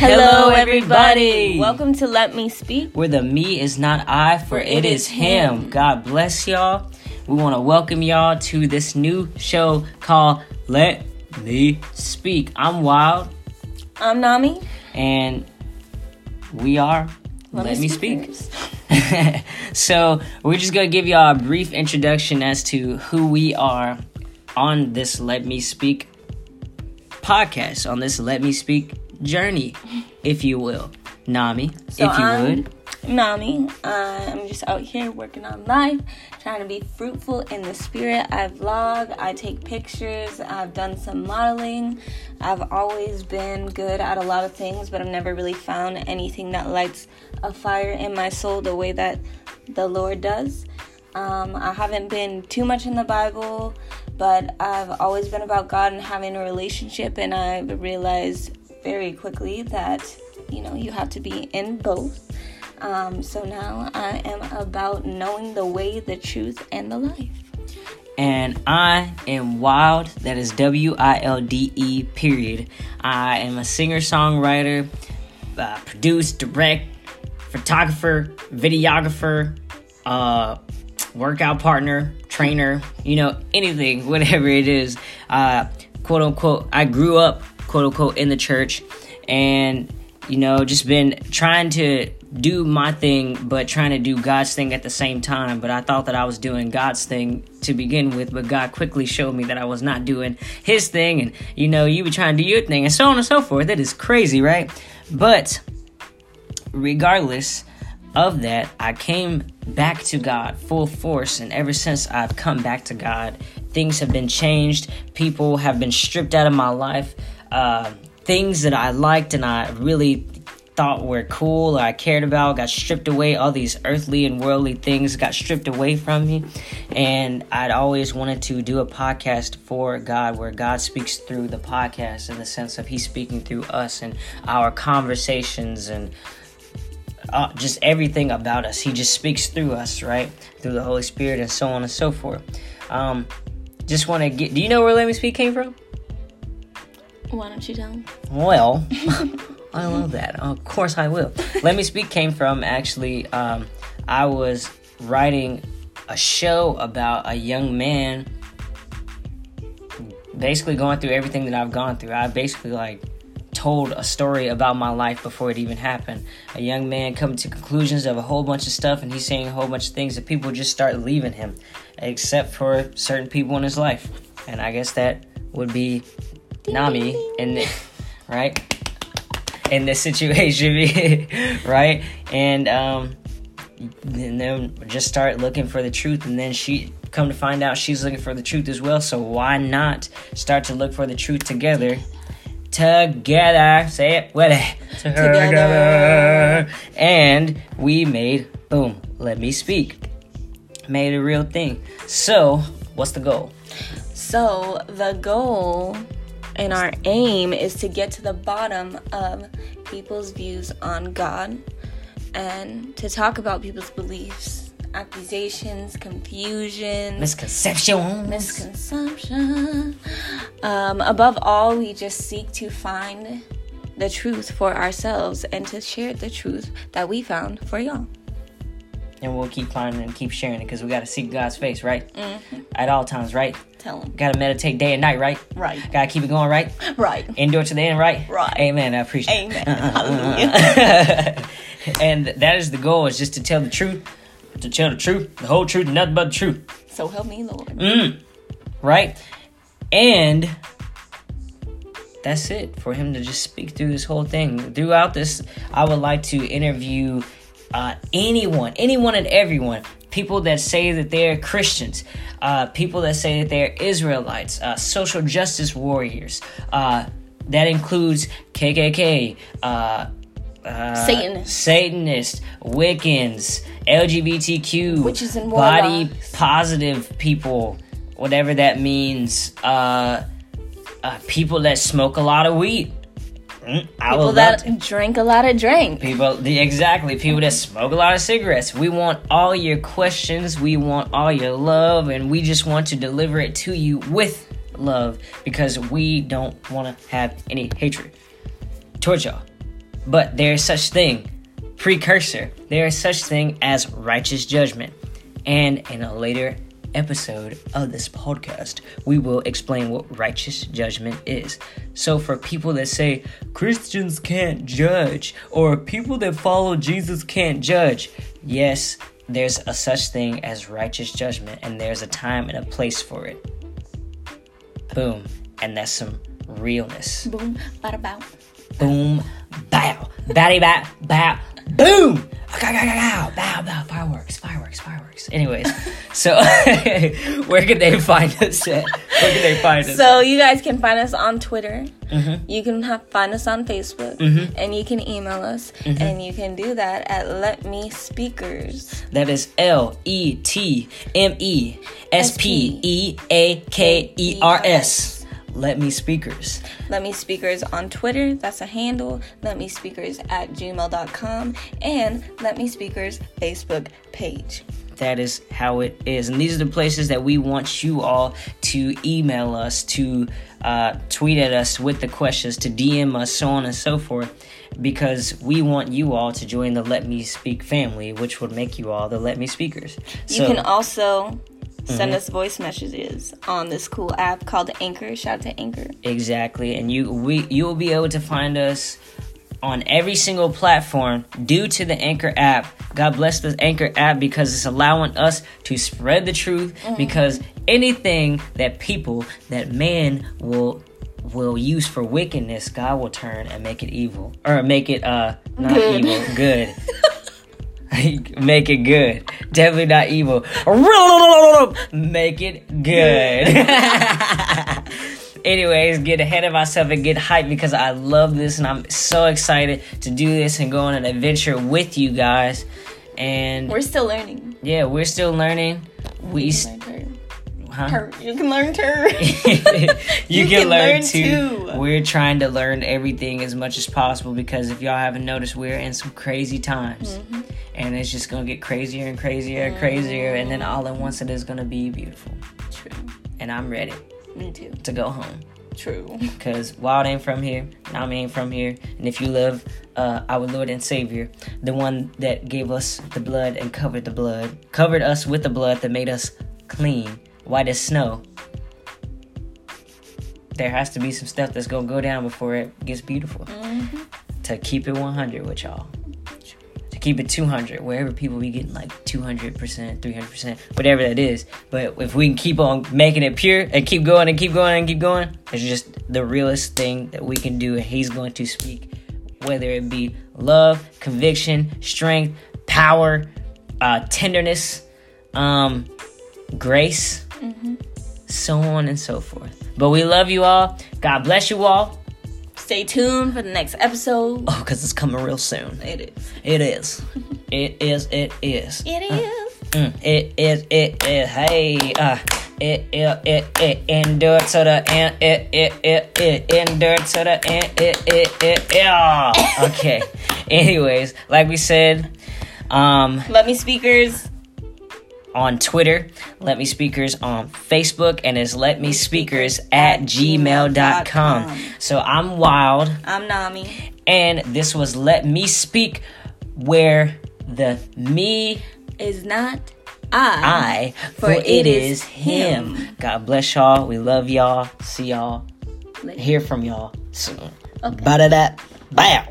Hello, everybody. Welcome to Let Me Speak. Where the me is not I, for it is him. God bless y'all. We want to welcome y'all to this new show called Let Me Speak. I'm Wilde, I'm Nami. and we are Let, Me Speak. so, we're just going to give y'all a brief introduction as to who we are on this Let Me Speak podcast, on this Let Me Speak journey, if you will. Nami, So if you I'm would. Nami. I'm just out here working on life, trying to be fruitful in the spirit. I vlog, I take pictures, I've done some modeling. I've always been good at a lot of things, but I've never really found anything that lights a fire in my soul the way that the Lord does. Um, I haven't been too much in the Bible, but I've always been about God and having a relationship, and I've realized very quickly that you know you have to be in both. Um, so now I am about knowing the way, the truth, and the life. and I am Wilde. That is W I L D E, period. I am a singer songwriter, uh, produce, direct, photographer, videographer, uh, workout partner, trainer, you know, anything, whatever it is. Uh, quote unquote, I grew up, quote unquote, in the church and, you know, just been trying to do my thing, but trying to do God's thing at the same time. But I thought that I was doing God's thing to begin with, but God quickly showed me that I was not doing His thing. And, you know, you be trying to do your thing and so on and so forth. That is crazy, right? But regardless of that, I came back to God full force, and ever since I've come back to God, things have been changed. People have been stripped out of my life. Uh, things that I liked and I really thought were cool or I cared about got stripped away. All these earthly and worldly things got stripped away from me. And I'd always wanted to do a podcast for God where God speaks through the podcast in the sense of He's speaking through us and our conversations and uh, just everything about us. He just speaks through us, right? Through the Holy Spirit and so on and so forth. Um, just want to get. Do you know where Let Me Speak came from? Why don't you tell them? Well, I love that. Of course, I will. Let Me Speak came from actually. Um, I was writing a show about a young man, basically going through everything that I've gone through. I basically like told a story about my life before it even happened. A young man coming to conclusions of a whole bunch of stuff, and he's saying a whole bunch of things that people just start leaving him, except for certain people in his life. And I guess that would be Nami in the, right in this situation, right? And um, and then just start looking for the truth, and then she come to find out she's looking for the truth as well. So why not start to look for the truth together? Together, say it with it. Together. And we made boom. Let me speak. Made a real thing. So, what's the goal? So the goal and our aim is to get to the bottom of people's views on God and to talk about people's beliefs, accusations, confusion, Misconceptions. misconception. Um, above all, we just seek to find the truth for ourselves and to share the truth that we found for y'all. And we'll keep finding and keep sharing it because we got to seek God's face, right? Mm-hmm. At all times, right? Tell him. Got to meditate day and night, right? Right. Got to keep it going, right? Right. Endure to the end, right? Right. Amen. I appreciate Amen. it. Hallelujah. and that is the goal: is just to tell the truth, to tell the truth, the whole truth, and nothing but the truth, So help me, Lord. Mm. right? And that's it for him to just speak through this whole thing. Throughout this, I would like to interview uh, anyone, anyone and everyone. People that say that they're Christians, uh, people that say that they're Israelites, uh, social justice warriors. Uh, that includes KKK, uh, uh, Satanists. Satanists, Wiccans, LGBTQ, Witches and body warlocks. positive people, whatever that means. Uh, uh, people that smoke a lot of weed. Mm, I People that to. drink a lot of drink. People, the, exactly. People that smoke a lot of cigarettes. We want all your questions. We want all your love, and we just want to deliver it to you with love because we don't want to have any hatred towards y'all. But there is such thing, precursor. There is such thing as righteous judgment. And in a later episode of this podcast, we will explain what righteous judgment is. So, for people that say Christians can't judge, or people that follow Jesus can't judge, yes, there's a such thing as righteous judgment, and there's a time and a place for it. Boom. And that's some realness. Boom, bada bow. Boom, bow, batty bow, bow, boom. Bow, bow, bow, fireworks, fireworks, fireworks. Anyways, so where can they find us at? Where can they find us? So you guys can find us on Twitter. Mhm. You can ha- find us on Facebook, Mhm. and you can email us, and you can do that at Let Me Speakers. That is L E T M E S P E A K E R S. Let me speakers. Let Me Speakers on Twitter. That's a handle. Let Me Speakers at gmail.com and Let Me Speakers Facebook page. That is how it is. And these are the places that we want you all to email us, to uh, tweet at us with the questions, to DM us, so on and so forth, because we want you all to join the Let Me Speak family, which would make you all the Let Me Speakers. You can also send us voice messages on this cool app called Anchor. Shout out to Anchor. Exactly, and you we you will be able to find us on every single platform due to the Anchor app. God bless the Anchor app because it's allowing us to spread the truth. Because anything that people that man will will use for wickedness, God will turn and make it evil or make it uh not Good. evil, good. make it good. Definitely not evil. Make it good. Anyways, get ahead of myself and get hyped because I love this and I'm so excited to do this and go on an adventure with you guys. And We're still learning. yeah, we're still learning. We, You s- can learn huh? You can learn her. you, You can, can learn, learn too. too. We're trying to learn everything as much as possible because if y'all haven't noticed, we're in some crazy times. Mm-hmm. And it's just gonna get crazier and crazier and crazier, and then all at once it is gonna be beautiful. True. And I'm ready Me too. to go home. True. Cause Wilde ain't from here, Nami ain't from here, and if you love uh, our Lord and Savior, the one that gave us the blood and covered the blood, covered us with the blood that made us clean, white as snow. There has to be some stuff that's gonna go down before it gets beautiful. To keep it 100 with y'all. Keep it 200, wherever people be getting like 200%, 300%, whatever that is. But if we can keep on making it pure and keep going and keep going and keep going, it's just the realest thing that we can do. And He's going to speak, whether it be love, conviction, strength, power, uh, tenderness, um, grace, so on and so forth. But we love you all. God bless you all. Stay tuned for the next episode. Oh, because it's coming real soon. It is. It is. It is. It is. It is. Mm, it is. It is. Hey. Uh. It. It. It. It. Endure to the end. It. It. It. It. Endure to the end. It. It. It. Yeah. Okay. Anyways, like we said, um, Let me speakers. On Twitter, Let Me Speakers on Facebook, and it's Let Me Speakers at gmail.com. So I'm Wilde. I'm Nami. And this was Let Me Speak, where the me, Is not I. I, for it is him. God bless y'all. We love y'all. See y'all. Later. Hear from y'all soon. Okay. Ba da da. Bow.